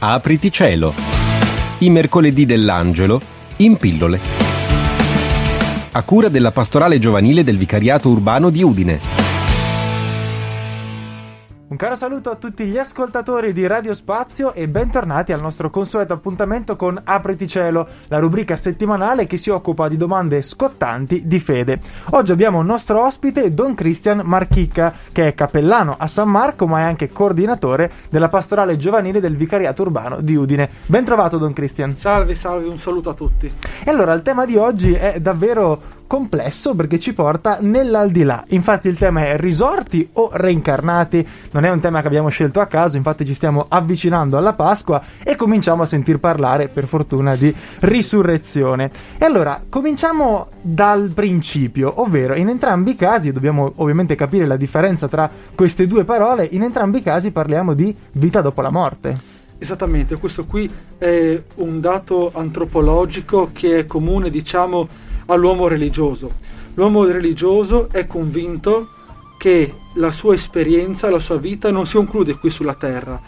Apriti cielo. I mercoledì dell'angelo in pillole. A cura della pastorale giovanile del Vicariato Urbano di Udine. Un caro saluto a tutti gli ascoltatori di Radio Spazio e bentornati al nostro consueto appuntamento con Apriti Cielo, la rubrica settimanale che si occupa di domande scottanti di fede. Oggi abbiamo un nostro ospite, Don Christian Marchicca, che è cappellano a San Marco ma è anche coordinatore della pastorale giovanile del Vicariato Urbano di Udine. Ben trovato Don Christian. Salve, salve, un saluto a tutti. E allora il tema di oggi è davvero complesso perché ci porta nell'aldilà. Infatti il tema è risorti o reincarnati. Non è un tema che abbiamo scelto a caso, infatti ci stiamo avvicinando alla Pasqua e cominciamo a sentir parlare, per fortuna, di risurrezione. E allora cominciamo dal principio, ovvero in entrambi i casi, dobbiamo ovviamente capire la differenza tra queste due parole, in entrambi i casi parliamo di vita dopo la morte. Esattamente, questo qui è un dato antropologico che è comune, diciamo, all'uomo religioso. L'uomo religioso è convinto che la sua esperienza, la sua vita non si conclude qui sulla terra,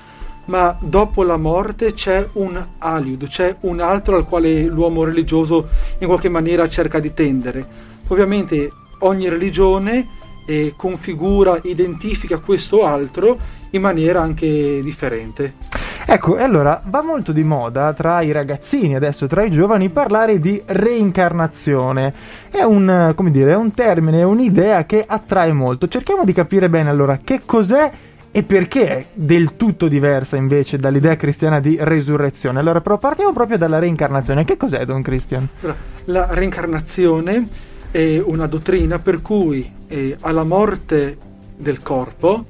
ma dopo la morte c'è un aliud, c'è un altro al quale l'uomo religioso in qualche maniera cerca di tendere. Ovviamente ogni religione eh, configura, identifica questo altro in maniera anche differente. Ecco, e allora va molto di moda tra i ragazzini, adesso tra i giovani, parlare di reincarnazione. È un, come dire, è un termine, è un'idea che attrae molto. Cerchiamo di capire bene allora che cos'è e perché è del tutto diversa invece dall'idea cristiana di resurrezione. Allora, però partiamo proprio dalla reincarnazione. Che cos'è, Don Christian? La reincarnazione è una dottrina per cui eh, alla morte del corpo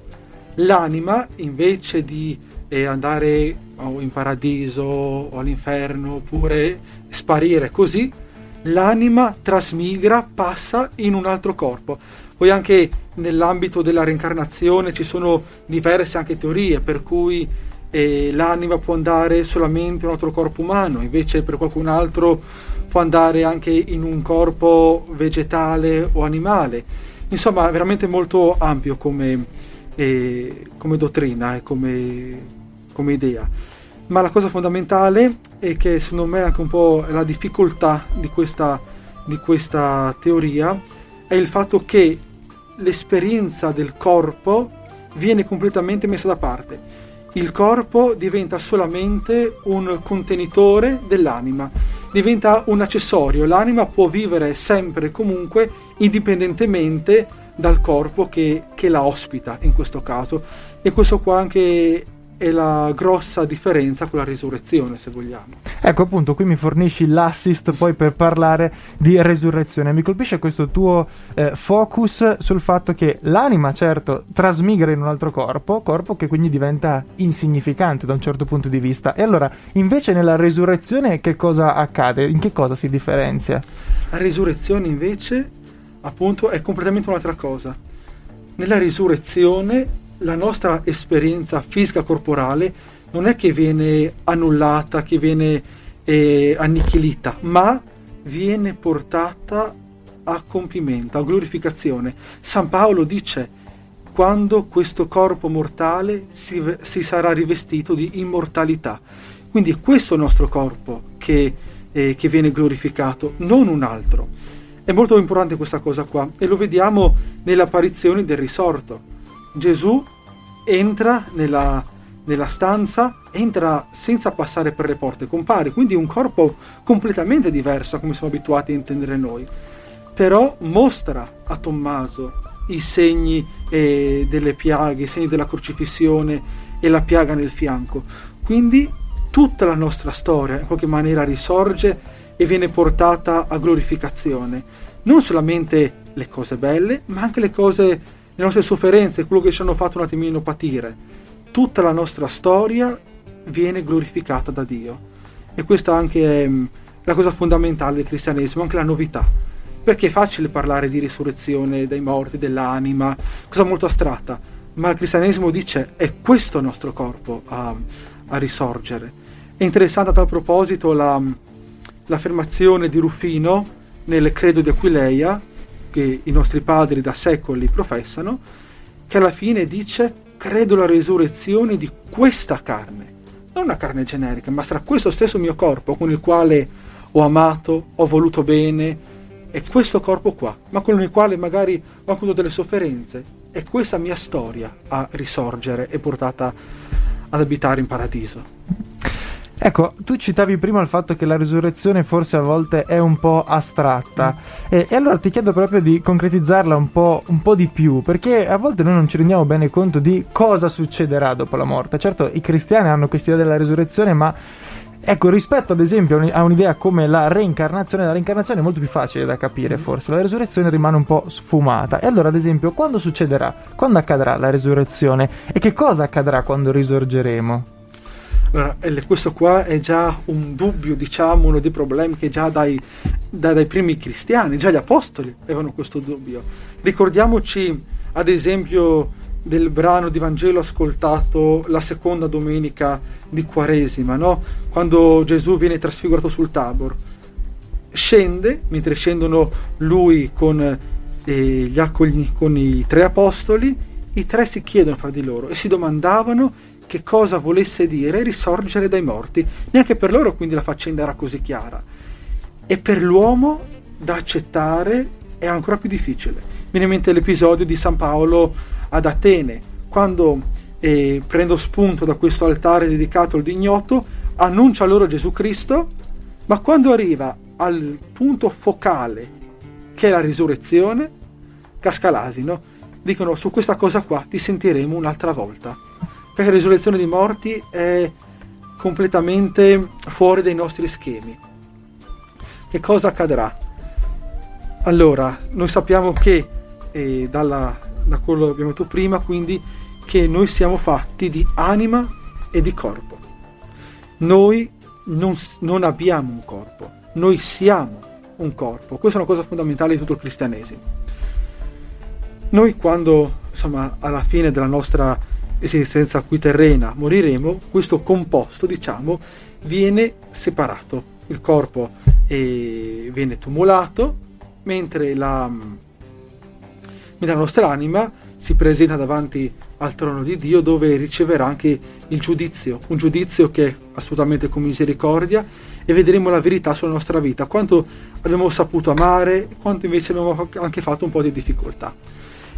l'anima invece di e andare in paradiso o all'inferno oppure sparire così, l'anima trasmigra, passa in un altro corpo. Poi anche nell'ambito della reincarnazione ci sono diverse anche teorie per cui eh, l'anima può andare solamente in un altro corpo umano, invece per qualcun altro può andare anche in un corpo vegetale o animale. Insomma, veramente molto ampio come, eh, come dottrina e come come idea. Ma la cosa fondamentale è che secondo me anche un po' la difficoltà di questa, di questa teoria è il fatto che l'esperienza del corpo viene completamente messa da parte. Il corpo diventa solamente un contenitore dell'anima, diventa un accessorio. L'anima può vivere sempre e comunque indipendentemente dal corpo che, che la ospita in questo caso. E questo qua anche è la grossa differenza con la risurrezione, se vogliamo. Ecco, appunto, qui mi fornisci l'assist poi per parlare di resurrezione. Mi colpisce questo tuo eh, focus sul fatto che l'anima, certo, trasmigra in un altro corpo, corpo che quindi diventa insignificante da un certo punto di vista. E allora, invece, nella resurrezione che cosa accade? In che cosa si differenzia? La risurrezione, invece, appunto, è completamente un'altra cosa. Nella risurrezione la nostra esperienza fisica corporale non è che viene annullata, che viene eh, annichilita, ma viene portata a compimento, a glorificazione. San Paolo dice quando questo corpo mortale si, si sarà rivestito di immortalità. Quindi è questo il nostro corpo che, eh, che viene glorificato, non un altro. È molto importante questa cosa qua e lo vediamo nelle apparizioni del risorto. Gesù entra nella, nella stanza, entra senza passare per le porte, compare, quindi un corpo completamente diverso da come siamo abituati a intendere noi. Però mostra a Tommaso i segni eh, delle piaghe, i segni della crocifissione e la piaga nel fianco. Quindi tutta la nostra storia in qualche maniera risorge e viene portata a glorificazione. Non solamente le cose belle, ma anche le cose le nostre sofferenze, quello che ci hanno fatto un attimino patire. Tutta la nostra storia viene glorificata da Dio. E questa anche è mm, la cosa fondamentale del cristianesimo, anche la novità. Perché è facile parlare di risurrezione dei morti, dell'anima, cosa molto astratta, ma il cristianesimo dice è questo il nostro corpo a, a risorgere. È interessante a tal proposito la, mm, l'affermazione di Ruffino nel Credo di Aquileia, che i nostri padri da secoli professano, che alla fine dice credo alla resurrezione di questa carne, non una carne generica, ma sarà questo stesso mio corpo con il quale ho amato, ho voluto bene, è questo corpo qua, ma con il quale magari ho avuto delle sofferenze, è questa mia storia a risorgere e portata ad abitare in paradiso. Ecco, tu citavi prima il fatto che la risurrezione forse a volte è un po' astratta mm. e, e, allora ti chiedo proprio di concretizzarla un po', un po', di più perché a volte noi non ci rendiamo bene conto di cosa succederà dopo la morte. Certo, i cristiani hanno questa idea della risurrezione, ma ecco, rispetto ad esempio a un'idea come la reincarnazione, la reincarnazione è molto più facile da capire mm. forse, la risurrezione rimane un po' sfumata. E allora ad esempio, quando succederà? Quando accadrà la risurrezione? E che cosa accadrà quando risorgeremo? Allora, questo qua è già un dubbio, diciamo, uno dei problemi che già dai, dai, dai primi cristiani, già gli apostoli avevano questo dubbio. Ricordiamoci, ad esempio, del brano di Vangelo ascoltato la seconda domenica di Quaresima, no? quando Gesù viene trasfigurato sul Tabor. Scende, mentre scendono lui con, eh, gli con i tre apostoli, i tre si chiedono fra di loro e si domandavano che cosa volesse dire risorgere dai morti. Neanche per loro quindi la faccenda era così chiara. E per l'uomo da accettare è ancora più difficile. Viene in mente l'episodio di San Paolo ad Atene, quando eh, prendo spunto da questo altare dedicato al dignoto, annuncia loro Gesù Cristo, ma quando arriva al punto focale, che è la risurrezione, casca l'asino. Dicono su questa cosa qua ti sentiremo un'altra volta perché risurrezione dei morti è completamente fuori dai nostri schemi. Che cosa accadrà? Allora, noi sappiamo che eh, dalla, da quello che abbiamo detto prima, quindi che noi siamo fatti di anima e di corpo. Noi non, non abbiamo un corpo, noi siamo un corpo. Questa è una cosa fondamentale di tutto il cristianesimo. Noi quando, insomma, alla fine della nostra esistenza qui terrena moriremo, questo composto, diciamo, viene separato. Il corpo eh, viene tumulato, mentre la, mentre la nostra anima si presenta davanti al trono di Dio dove riceverà anche il giudizio, un giudizio che è assolutamente con misericordia e vedremo la verità sulla nostra vita, quanto abbiamo saputo amare, quanto invece abbiamo anche fatto un po' di difficoltà.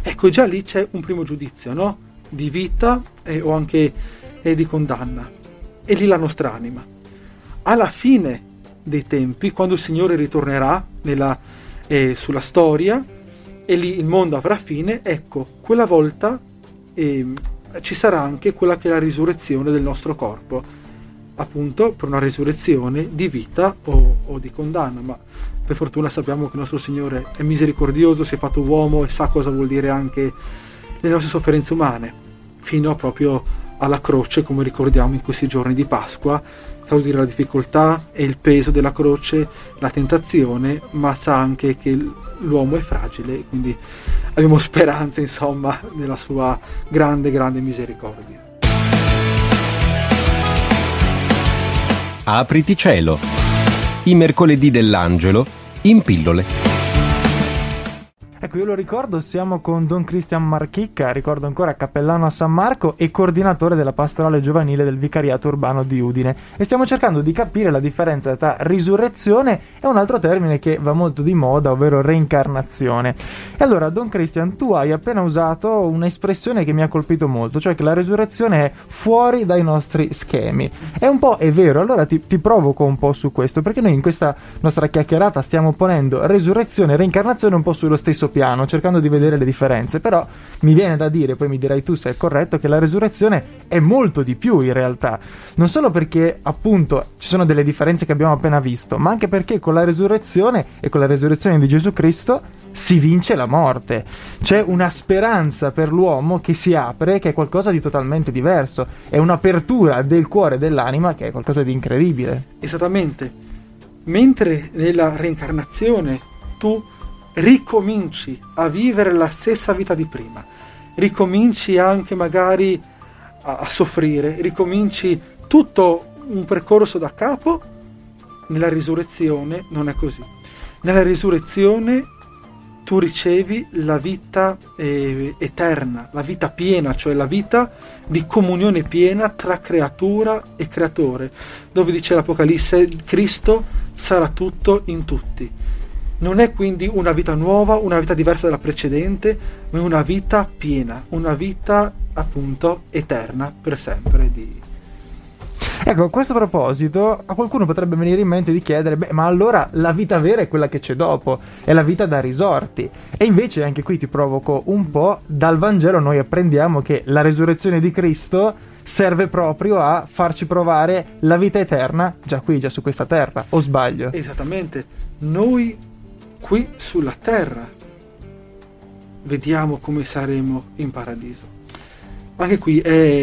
Ecco, già lì c'è un primo giudizio, no? Di vita eh, o anche eh, di condanna. E lì la nostra anima. Alla fine dei tempi, quando il Signore ritornerà nella, eh, sulla storia e lì il mondo avrà fine, ecco, quella volta ehm, ci sarà anche quella che è la risurrezione del nostro corpo, appunto per una risurrezione di vita o, o di condanna, ma per fortuna sappiamo che il nostro Signore è misericordioso, si è fatto uomo e sa cosa vuol dire anche le nostre sofferenze umane fino proprio alla croce, come ricordiamo in questi giorni di Pasqua, sa dire la difficoltà e il peso della croce, la tentazione, ma sa anche che l'uomo è fragile, quindi abbiamo speranza, insomma, nella sua grande, grande misericordia. Apriti cielo. I mercoledì dell'angelo in pillole. Ecco, io lo ricordo, siamo con Don Cristian Marchicca, ricordo ancora cappellano a San Marco e coordinatore della pastorale giovanile del vicariato urbano di Udine e stiamo cercando di capire la differenza tra risurrezione e un altro termine che va molto di moda, ovvero reincarnazione. E allora, Don Cristian, tu hai appena usato un'espressione che mi ha colpito molto, cioè che la risurrezione è fuori dai nostri schemi. È un po' è vero, allora ti, ti provoco un po' su questo, perché noi in questa nostra chiacchierata stiamo ponendo resurrezione e reincarnazione un po' sullo stesso piano, cercando di vedere le differenze, però mi viene da dire, poi mi dirai tu se è corretto, che la resurrezione è molto di più in realtà, non solo perché appunto ci sono delle differenze che abbiamo appena visto, ma anche perché con la resurrezione e con la resurrezione di Gesù Cristo si vince la morte. C'è una speranza per l'uomo che si apre, che è qualcosa di totalmente diverso, è un'apertura del cuore e dell'anima che è qualcosa di incredibile. Esattamente. Mentre nella reincarnazione tu ricominci a vivere la stessa vita di prima, ricominci anche magari a, a soffrire, ricominci tutto un percorso da capo, nella risurrezione non è così. Nella risurrezione tu ricevi la vita eh, eterna, la vita piena, cioè la vita di comunione piena tra creatura e creatore, dove dice l'Apocalisse Cristo sarà tutto in tutti. Non è quindi una vita nuova, una vita diversa dalla precedente, ma è una vita piena, una vita appunto eterna per sempre di, Ecco, a questo proposito, a qualcuno potrebbe venire in mente di chiedere, beh, ma allora la vita vera è quella che c'è dopo, è la vita da risorti. E invece anche qui ti provoco un po', dal Vangelo noi apprendiamo che la resurrezione di Cristo serve proprio a farci provare la vita eterna già qui, già su questa terra, o sbaglio? Esattamente, noi qui sulla terra vediamo come saremo in paradiso. Anche qui è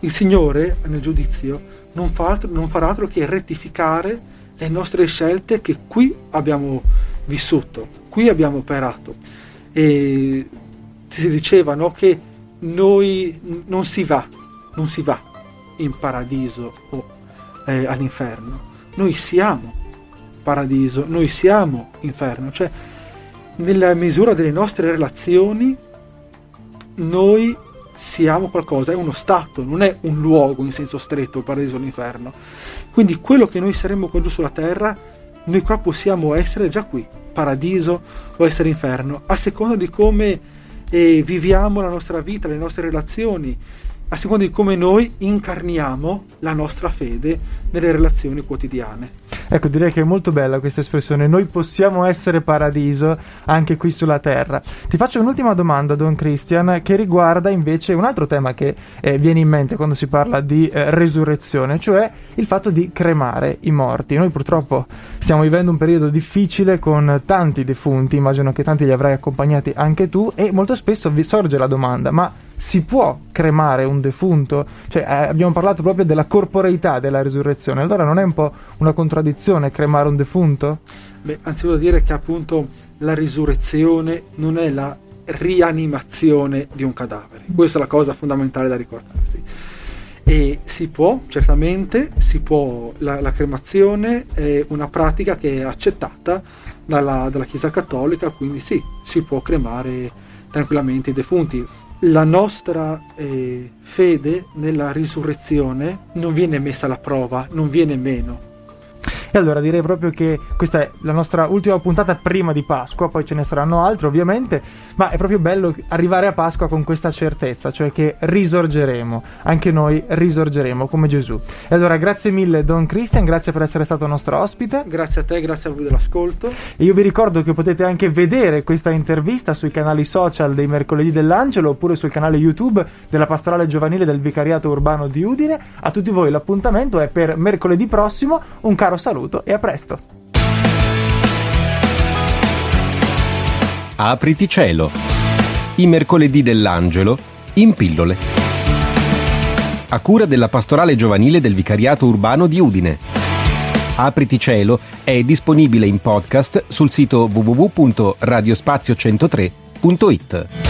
il Signore nel giudizio non, fa altro, non farà altro che rettificare le nostre scelte che qui abbiamo vissuto, qui abbiamo operato. E si diceva no, che noi non si va, non si va in paradiso o eh, all'inferno, noi siamo paradiso, noi siamo inferno, cioè nella misura delle nostre relazioni noi siamo qualcosa, è uno stato, non è un luogo in senso stretto, il paradiso o l'inferno. Quindi quello che noi saremo qua giù sulla terra, noi qua possiamo essere già qui, paradiso o essere inferno, a seconda di come eh, viviamo la nostra vita, le nostre relazioni, a seconda di come noi incarniamo la nostra fede nelle relazioni quotidiane. Ecco, direi che è molto bella questa espressione. Noi possiamo essere paradiso anche qui sulla terra. Ti faccio un'ultima domanda, Don Christian, che riguarda invece un altro tema che eh, viene in mente quando si parla di eh, resurrezione, cioè il fatto di cremare i morti. Noi purtroppo stiamo vivendo un periodo difficile con tanti defunti, immagino che tanti li avrai accompagnati anche tu, e molto spesso vi sorge la domanda, ma si può cremare un defunto? Cioè, eh, abbiamo parlato proprio della corporeità della risurrezione, allora non è un po' una contraddizione cremare un defunto? Beh, anzitutto dire che appunto la risurrezione non è la rianimazione di un cadavere, questa è la cosa fondamentale da ricordarsi. E si può, certamente, si può, la, la cremazione è una pratica che è accettata dalla, dalla Chiesa Cattolica, quindi sì, si può cremare tranquillamente i defunti la nostra eh, fede nella risurrezione non viene messa alla prova, non viene meno. E allora direi proprio che questa è la nostra ultima puntata prima di Pasqua, poi ce ne saranno altre ovviamente, ma è proprio bello arrivare a Pasqua con questa certezza, cioè che risorgeremo, anche noi risorgeremo come Gesù. E allora grazie mille Don Christian, grazie per essere stato nostro ospite. Grazie a te, grazie a voi dell'ascolto. E io vi ricordo che potete anche vedere questa intervista sui canali social dei Mercoledì dell'Angelo oppure sul canale YouTube della Pastorale Giovanile del Vicariato Urbano di Udine. A tutti voi l'appuntamento è per mercoledì prossimo, un caro saluto saluto e a presto. Apriti cielo. I mercoledì dell'angelo in pillole. A cura della pastorale giovanile del Vicariato Urbano di Udine. Apriti cielo è disponibile in podcast sul sito www.radiospazio103.it.